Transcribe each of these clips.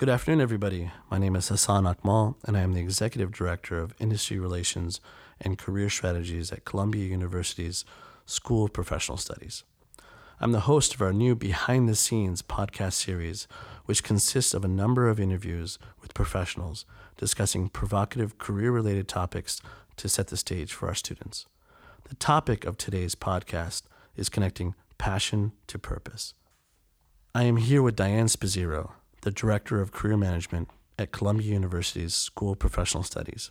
Good afternoon, everybody. My name is Hassan Akmal, and I am the Executive Director of Industry Relations and Career Strategies at Columbia University's School of Professional Studies. I'm the host of our new Behind the Scenes podcast series, which consists of a number of interviews with professionals discussing provocative career related topics to set the stage for our students. The topic of today's podcast is connecting passion to purpose. I am here with Diane Spizzirro, the Director of Career Management at Columbia University's School of Professional Studies,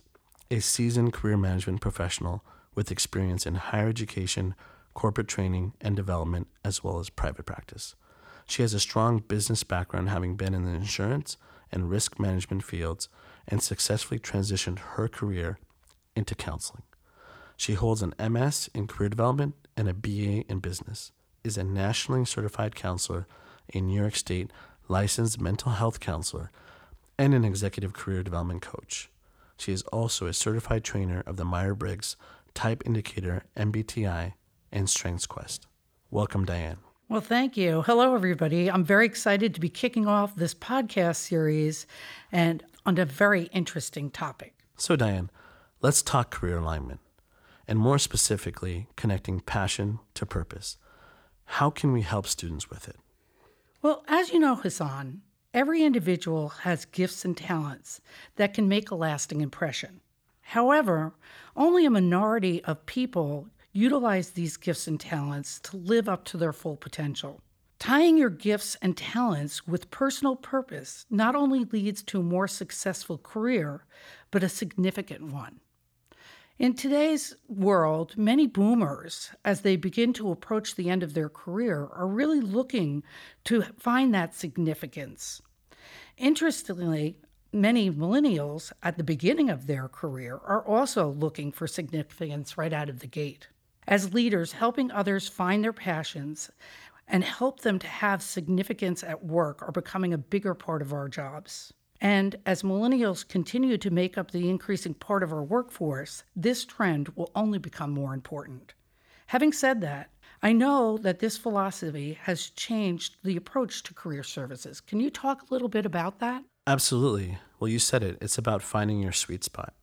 a seasoned career management professional with experience in higher education, corporate training and development, as well as private practice. She has a strong business background, having been in the insurance and risk management fields, and successfully transitioned her career into counseling. She holds an MS in career development and a BA in business, is a nationally certified counselor, a New York State licensed mental health counselor, and an executive career development coach. She is also a certified trainer of the Myers Briggs Type Indicator MBTI and Strengths Quest. Welcome, Diane. Well, thank you. Hello, everybody. I'm very excited to be kicking off this podcast series and on a very interesting topic. So, Diane, let's talk career alignment and more specifically, connecting passion to purpose. How can we help students with it? Well, as you know, Hassan, every individual has gifts and talents that can make a lasting impression. However, only a minority of people utilize these gifts and talents to live up to their full potential. Tying your gifts and talents with personal purpose not only leads to a more successful career, but a significant one. In today's world, many boomers, as they begin to approach the end of their career, are really looking to find that significance. Interestingly, many millennials at the beginning of their career are also looking for significance right out of the gate. As leaders, helping others find their passions and help them to have significance at work are becoming a bigger part of our jobs. And as millennials continue to make up the increasing part of our workforce, this trend will only become more important. Having said that, I know that this philosophy has changed the approach to career services. Can you talk a little bit about that? Absolutely. Well, you said it. It's about finding your sweet spot.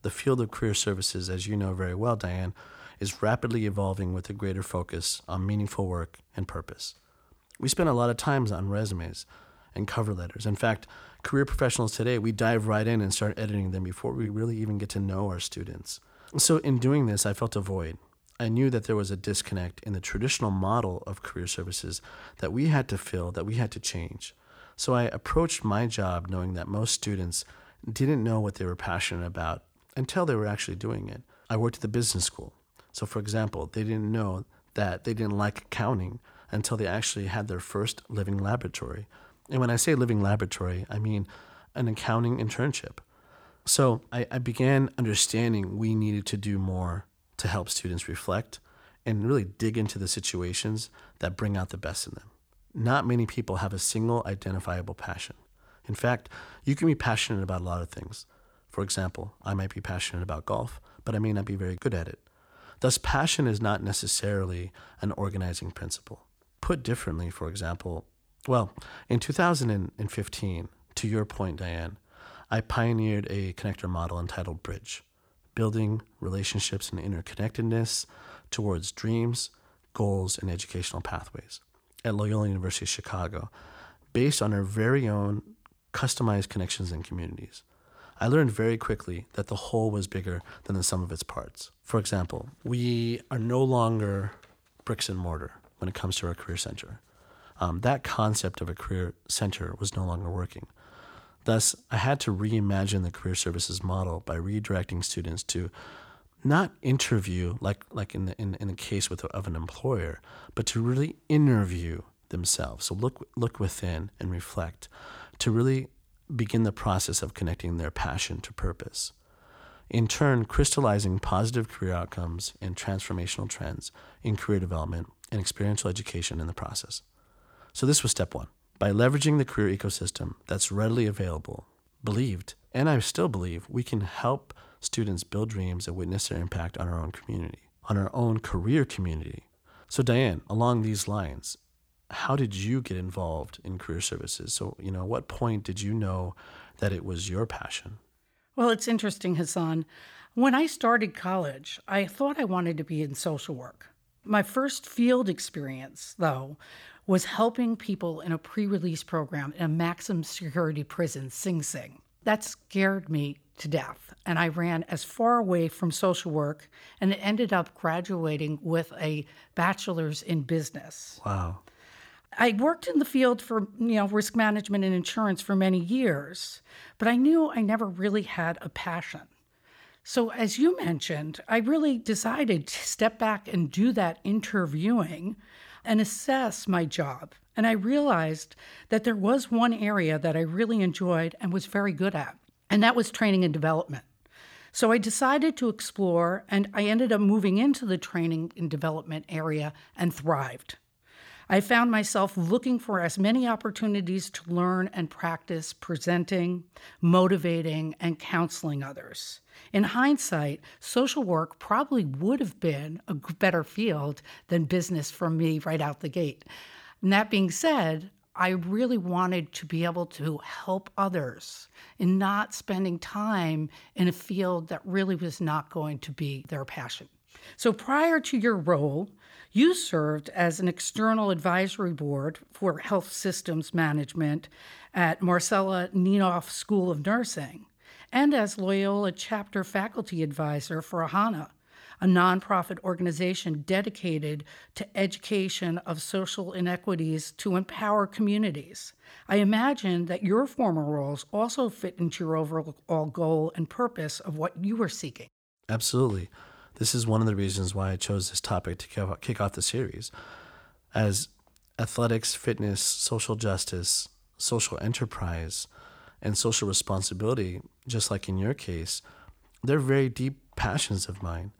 The field of career services, as you know very well, Diane, is rapidly evolving with a greater focus on meaningful work and purpose. We spend a lot of time on resumes and cover letters. In fact, career professionals today, we dive right in and start editing them before we really even get to know our students. So, in doing this, I felt a void. I knew that there was a disconnect in the traditional model of career services that we had to fill, that we had to change. So, I approached my job knowing that most students didn't know what they were passionate about until they were actually doing it. I worked at the business school. So, for example, they didn't know that they didn't like accounting until they actually had their first living laboratory and when I say living laboratory, I mean an accounting internship. So I, I, began understanding we needed to do more to help students reflect and really dig into the situations that bring out the best in them. Not many people have a single identifiable passion. In fact, you can be passionate about a lot of things. For example, I might be passionate about golf, but I may not be very good at it. Thus, passion is not necessarily an organizing principle. Put differently, for example, well, in 2015, to your point, Diane, I pioneered a connector model entitled Bridge, building relationships and interconnectedness towards dreams, goals, and educational pathways at Loyola University of Chicago, based on our very own customized connections and communities. I learned very quickly that the whole was bigger than the sum of its parts. For example, we are no longer bricks and mortar when it comes to our career center um, that concept of a career center was no longer working. Thus, I had to reimagine the career services model by redirecting students to not interview like like in the in, in the case with of an employer, but to really interview themselves. So look look within and reflect to really begin the process of connecting their passion to purpose. In turn, crystallizing positive career outcomes and transformational trends in career development and experiential education in the process. So this was step one. By leveraging the career ecosystem that's readily available, believed, and I still believe, we can help students build dreams and witness their impact on our own community, on our own career community. So, Diane, along these lines, how did you get involved in career services? So, you know, at what point did you know that it was your passion? Well, it's interesting, Hassan. When I started college, I thought I wanted to be in social work. My first field experience, though, was helping people in a pre release program in a maximum security prison, Sing Sing. That scared me to death. And I ran as far away from social work and ended up graduating with a bachelor's in business. Wow. I worked in the field for you know risk management and insurance for many years, but I knew I never really had a passion. So as you mentioned, I really decided to step back and do that interviewing and assess my job. And I realized that there was one area that I really enjoyed and was very good at, and that was training and development. So I decided to explore, and I ended up moving into the training and development area and thrived. I found myself looking for as many opportunities to learn and practice presenting, motivating, and counseling others. In hindsight, social work probably would have been a better field than business for me right out the gate. And that being said, I really wanted to be able to help others in not spending time in a field that really was not going to be their passion. So prior to your role, you served as an external advisory board for health systems management at Marcella Niehoff School of Nursing and as Loyola chapter faculty advisor for AHANA, a nonprofit organization dedicated to education of social inequities to empower communities. I imagine that your former roles also fit into your overall goal and purpose of what you were seeking. Absolutely. This is one of the reasons why I chose this topic to kick off the series. As athletics, fitness, social justice, social enterprise, and social responsibility, just like in your case, they're very deep passions of mine.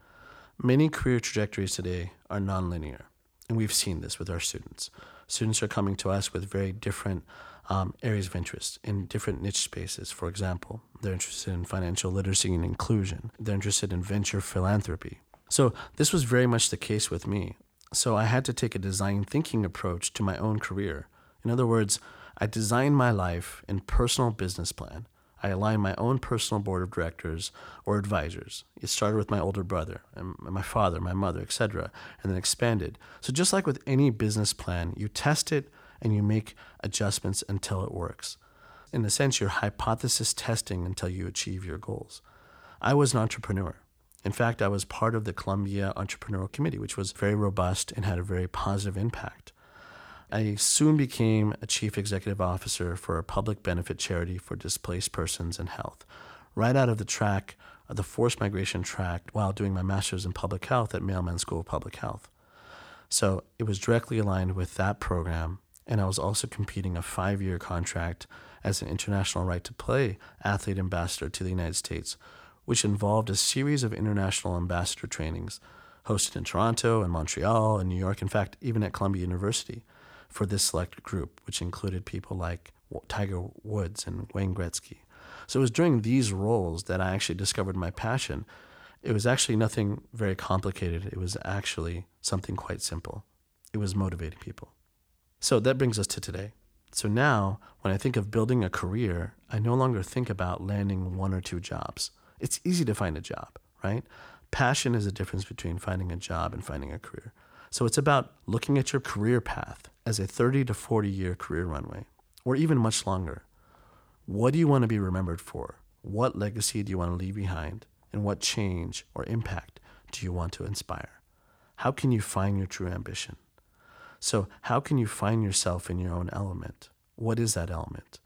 Many career trajectories today are nonlinear, and we've seen this with our students. Students are coming to us with very different um, areas of interest in different niche spaces. For example, they're interested in financial literacy and inclusion, they're interested in venture philanthropy. So, this was very much the case with me. So, I had to take a design thinking approach to my own career. In other words, I designed my life and personal business plan. I aligned my own personal board of directors or advisors. It started with my older brother and my father, my mother, etc., and then expanded. So just like with any business plan, you test it and you make adjustments until it works. In a sense, you're hypothesis testing until you achieve your goals. I was an entrepreneur. In fact, I was part of the Columbia Entrepreneurial Committee, which was very robust and had a very positive impact. I soon became a chief executive officer for a public benefit charity for displaced persons and health, right out of the track, of the forced migration track, while doing my master's in public health at Mailman School of Public Health. So it was directly aligned with that program, and I was also competing a five year contract as an international right to play athlete ambassador to the United States, which involved a series of international ambassador trainings hosted in Toronto and Montreal and New York, in fact, even at Columbia University for this select group, which included people like Tiger Woods and Wayne Gretzky. So it was during these roles that I actually discovered my passion. It was actually nothing very complicated. It was actually something quite simple. It was motivating people. So that brings us to today. So now, when I think of building a career, I no longer think about landing one or two jobs. It's easy to find a job, right? Passion is the difference between finding a job and finding a career. So it's about looking at your career path as a 30 to 40 year career runway, or even much longer. What do you want to be remembered for? What legacy do you want to leave behind? And what change or impact do you want to inspire? How can you find your true ambition? So, how can you find yourself in your own element? What is that element?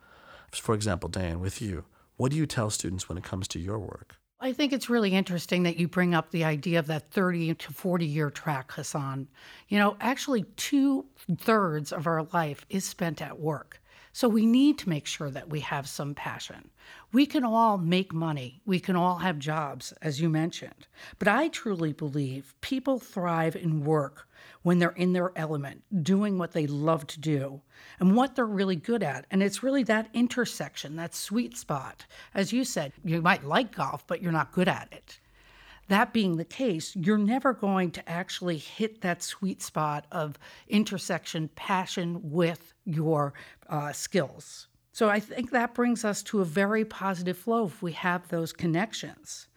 For example, Diane, with you, what do you tell students when it comes to your work? I think it's really interesting that you bring up the idea of that 30 to 40 year track, Hassan. You know, actually, two thirds of our life is spent at work. So we need to make sure that we have some passion. We can all make money, we can all have jobs, as you mentioned. But I truly believe people thrive in work when they're in their element, doing what they love to do and what they're really good at. And it's really that intersection, that sweet spot. As you said, you might like golf, but you're not good at it. That being the case, you're never going to actually hit that sweet spot of intersection passion with your uh, skills. So I think that brings us to a very positive flow if we have those connections.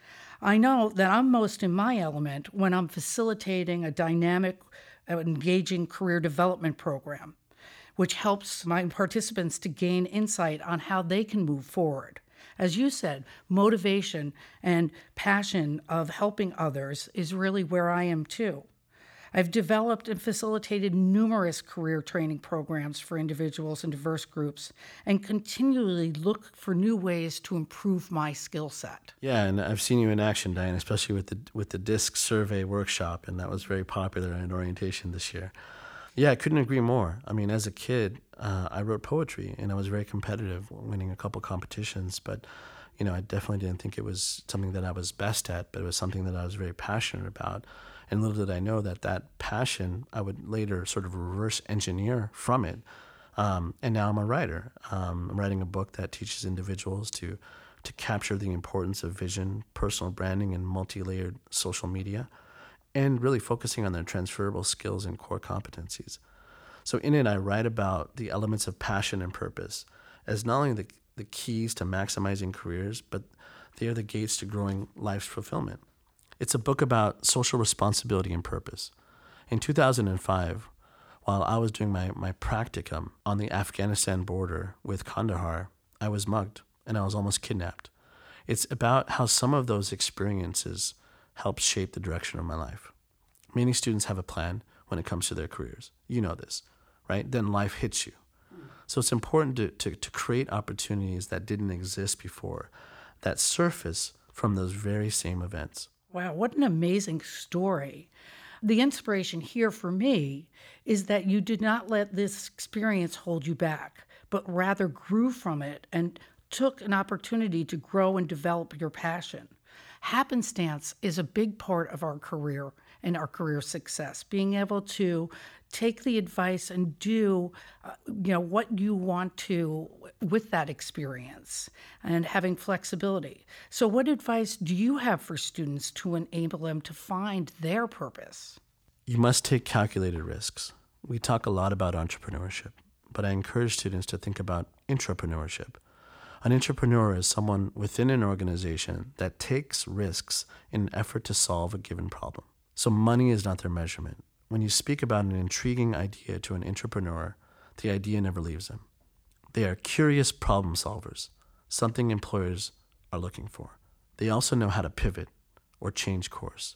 I know that I'm most in my element when I'm facilitating a dynamic, uh, engaging career development program, which helps my participants to gain insight on how they can move forward. As you said, motivation and passion of helping others is really where I am too. I've developed and facilitated numerous career training programs for individuals in diverse groups and continually look for new ways to improve my skill set. Yeah, and I've seen you in action, Diane, especially with the with the DISC survey workshop, and that was very popular in orientation this year. Yeah, I couldn't agree more. I mean, as a kid, uh, I wrote poetry, and I was very competitive, winning a couple competitions. But you know, I definitely didn't think it was something that I was best at, but it was something that I was very passionate about. And little did I know that that passion I would later sort of reverse engineer from it. Um, and now I'm a writer. Um, I'm writing a book that teaches individuals to to capture the importance of vision, personal branding, and multi-layered social media, and really focusing on their transferable skills and core competencies. So in it, I write about the elements of passion and purpose as not only the, the keys to maximizing careers, but they are the gates to growing life's fulfillment. It's a book about social responsibility and purpose. In 2005, while I was doing my, my practicum on the Afghanistan border with Kandahar, I was mugged and I was almost kidnapped. It's about how some of those experiences helped shape the direction of my life. Many students have a plan when it comes to their careers. You know this, right? Then life hits you. So it's important to, to, to create opportunities that didn't exist before that surface from those very same events. Wow, what an amazing story. The inspiration here for me is that you did not let this experience hold you back, but rather grew from it and took an opportunity to grow and develop your passion. Happenstance is a big part of our career and our career success, being able to take the advice and do uh, you know what you want to with that experience and having flexibility. So what advice do you have for students to enable them to find their purpose? You must take calculated risks. We talk a lot about entrepreneurship but i encourage students to think about intrapreneurship. An intrapreneur is someone within an organization that takes risks in an effort to solve a given problem so money is not their measurement when you speak about an intriguing idea to an entrepreneur, the idea never leaves them. They are curious problem solvers, something employers are looking for. They also know how to pivot or change course.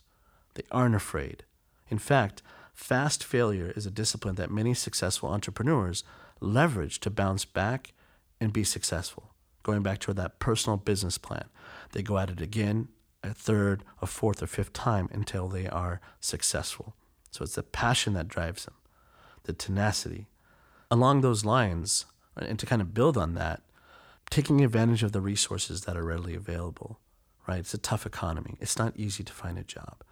They aren't afraid. In fact, fast failure is a discipline that many successful entrepreneurs leverage to bounce back and be successful. Going back to that personal business plan, they go at it again, a third, a fourth, or fifth time until they are successful. So it's the passion that drives them, the tenacity. Along those lines, and to kind of build on that, taking advantage of the resources that are readily available, right? It's a tough economy. It's not easy to find a job,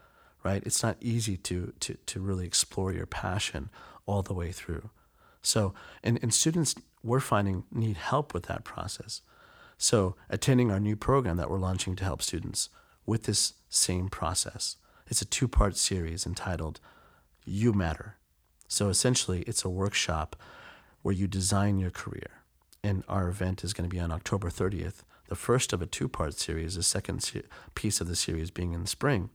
right? It's not easy to, to, to really explore your passion all the way through. So, and, and students we're finding need help with that process. So, attending our new program that we're launching to help students with this same process. It's a two part series entitled you matter. So essentially, it's a workshop where you design your career. And our event is going to be on October 30th, the first of a two part series, the second se- piece of the series being in the spring.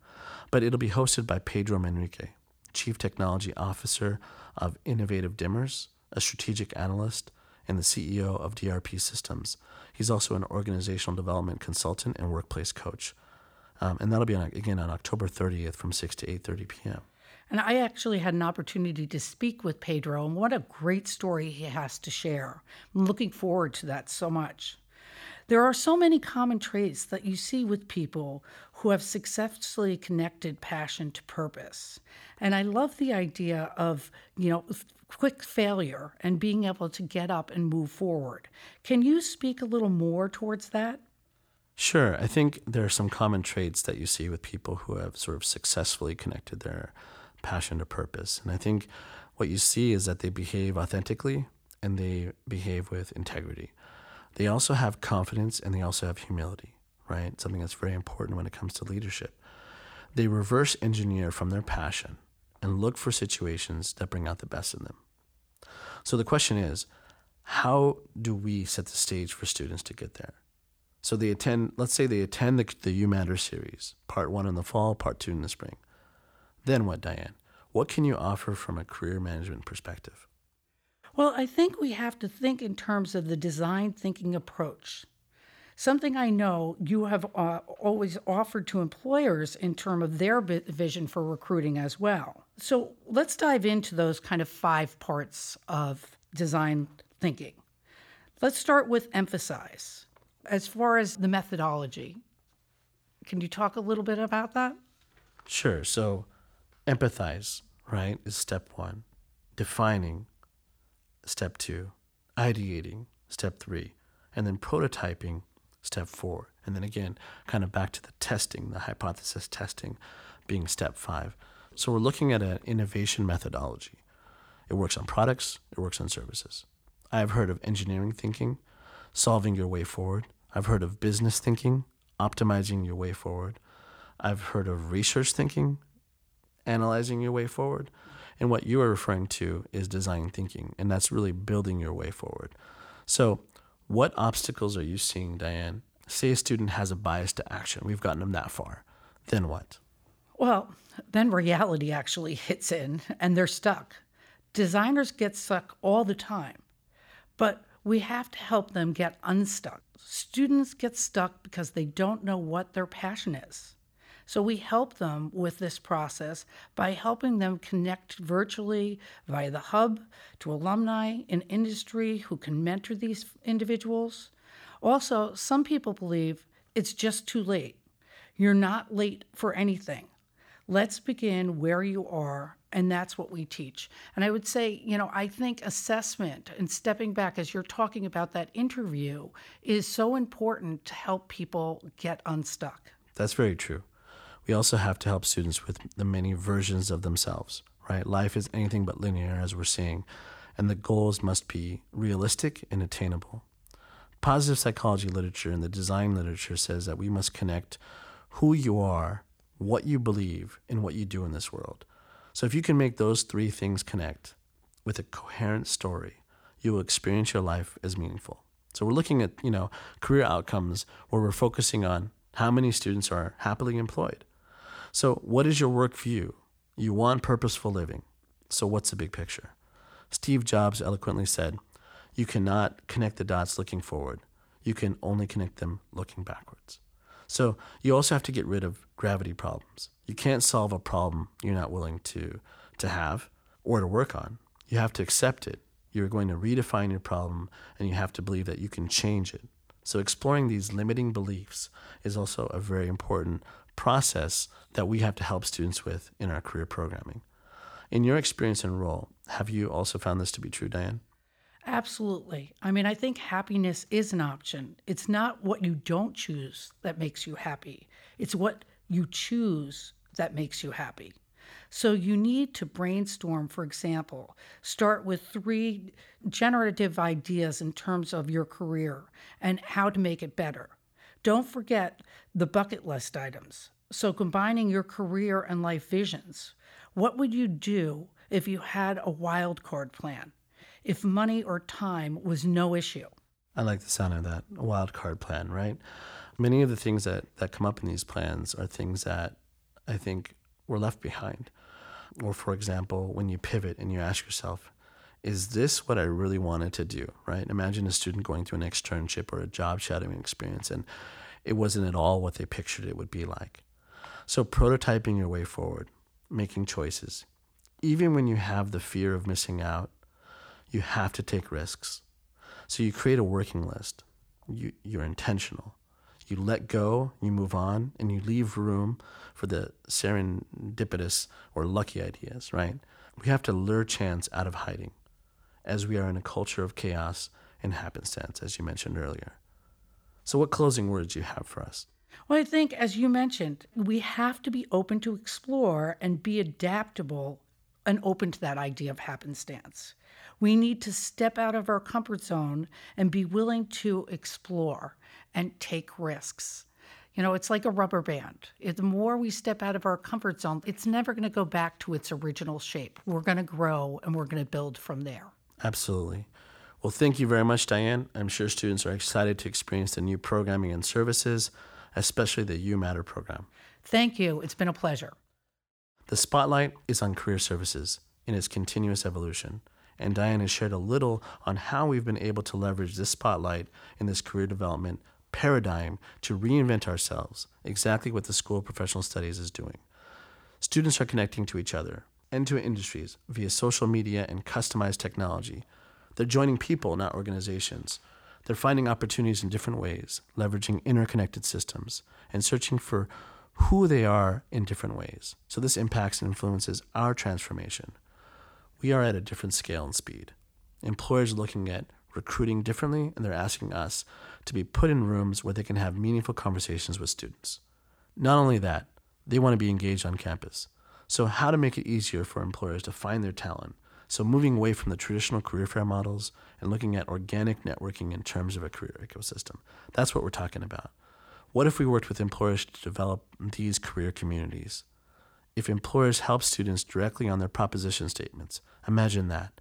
But it'll be hosted by Pedro Manrique, Chief Technology Officer of Innovative Dimmers, a strategic analyst, and the CEO of DRP Systems. He's also an organizational development consultant and workplace coach. Um, and that'll be on, again on October 30th from 6 to 8:30 p.m. And I actually had an opportunity to speak with Pedro, and what a great story he has to share. I'm looking forward to that so much. There are so many common traits that you see with people who have successfully connected passion to purpose. And I love the idea of, you know, quick failure and being able to get up and move forward. Can you speak a little more towards that? Sure. I think there are some common traits that you see with people who have sort of successfully connected their passion to purpose. And I think what you see is that they behave authentically and they behave with integrity. They also have confidence and they also have humility, right? Something that's very important when it comes to leadership. They reverse engineer from their passion and look for situations that bring out the best in them. So the question is, how do we set the stage for students to get there? So they attend, let's say they attend the, the You Matter series, part one in the fall, part two in the spring. Then what, Diane? What can you offer from a career management perspective? Well, I think we have to think in terms of the design thinking approach. Something I know you have uh, always offered to employers in terms of their vision for recruiting as well. So let's dive into those kind of five parts of design thinking. Let's start with empathize. As far as the methodology, can you talk a little bit about that? Sure. So, empathize, right, is step one. Defining, step two. Ideating, step three. And then prototyping, step four. And then again, kind of back to the testing, the hypothesis testing being step five. So, we're looking at an innovation methodology. It works on products, it works on services. I've heard of engineering thinking, solving your way forward. I've heard of business thinking, optimizing your way forward. I've heard of research thinking, analyzing your way forward. And what you are referring to is design thinking, and that's really building your way forward. So, what obstacles are you seeing, Diane? Say a student has a bias to action. We've gotten them that far. Then what? Well, then reality actually hits in and they're stuck. Designers get stuck all the time. But we have to help them get unstuck. Students get stuck because they don't know what their passion is. So we help them with this process by helping them connect virtually via the hub to alumni in industry who can mentor these individuals. Also, some people believe it's just too late. You're not late for anything. Let's begin where you are and that's what we teach. And I would say, you know, I think assessment and stepping back as you're talking about that interview is so important to help people get unstuck. That's very true. We also have to help students with the many versions of themselves, right? Life is anything but linear, as we're seeing, and the goals must be realistic and attainable. Positive psychology literature and the design literature says that we must connect who you are, what you believe, and what you do in this world. So if you can make those three things connect with a coherent story, you will experience your life as meaningful. So we're looking at, you know, career outcomes where we're focusing on how many students are happily employed. So what is your work view? You want purposeful living. So what's the big picture? Steve Jobs eloquently said, you cannot connect the dots looking forward. You can only connect them looking backwards. So you also have to get rid of gravity problems. You can't solve a problem you're not willing to to have or to work on. You have to accept it. You're going to redefine your problem and you have to believe that you can change it. So exploring these limiting beliefs is also a very important process that we have to help students with in our career programming. In your experience and role, have you also found this to be true, Diane? Absolutely. I mean, I think happiness is an option. It's not what you don't choose that makes you happy, it's what you choose that makes you happy. So you need to brainstorm, for example, start with three generative ideas in terms of your career and how to make it better. Don't forget the bucket list items. So combining your career and life visions. What would you do if you had a wild card plan? If money or time was no issue. I like the sound of that wild card plan, right? Many of the things that, that come up in these plans are things that I think were left behind. Or, for example, when you pivot and you ask yourself, is this what I really wanted to do, right? Imagine a student going through an externship or a job shadowing experience and it wasn't at all what they pictured it would be like. So, prototyping your way forward, making choices, even when you have the fear of missing out you have to take risks. So you create a working list. You, you're intentional. You let go, you move on, and you leave room for the serendipitous or lucky ideas, right? We have to lure chance out of hiding as we are in a culture of chaos and happenstance, as you mentioned earlier. So, what closing words do you have for us? Well, I think, as you mentioned, we have to be open to explore and be adaptable and open to that idea of happenstance. We need to step out of our comfort zone and be willing to explore and take risks. You know, it's like a rubber band. The more we step out of our comfort zone, it's never going to go back to its original shape. We're going to grow and we're going to build from there. Absolutely. Well, thank you very much, Diane. I'm sure students are excited to experience the new programming and services, especially the You Matter program. Thank you. It's been a pleasure. The spotlight is on career services in its continuous evolution, and Diane has shared a little on how we've been able to leverage this spotlight in this career development paradigm to reinvent ourselves, exactly what the School of Professional Studies is doing. Students are connecting to each other and to industries via social media and customized technology. They're joining people, not organizations. They're finding opportunities in different ways, leveraging interconnected systems, and searching for who they are in different ways. So this impacts and influences our transformation. We are at a different scale and speed. Employers are looking at recruiting differently, and they're asking us to be put in rooms where they can have meaningful conversations with students. Not only that, they want to be engaged on campus. So, how to make it easier for employers to find their talent? So, moving away from the traditional career fair models and looking at organic networking in terms of a career ecosystem. That's what we're talking about. What if we worked with employers to develop these career communities? If employers help students directly on their proposition statements, imagine that.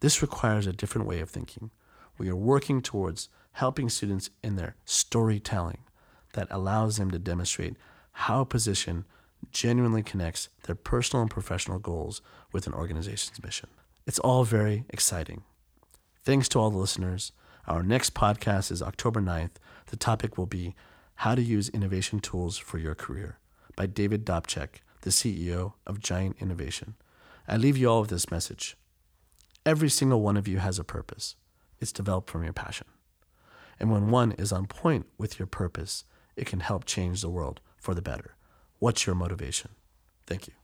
This requires a different way of thinking. We are working towards helping students in their storytelling that allows them to demonstrate how a position genuinely connects their personal and professional goals with an organization's mission. It's all very exciting. Thanks to all the listeners. Our next podcast is October 9th. The topic will be How to Use Innovation Tools for Your Career by David Dobchek, the CEO of Giant Innovation. I leave you all with this message. Every single one of you has a purpose. It's developed from your passion. And when one is on point with your purpose, it can help change the world for the better. What's your motivation? Thank you.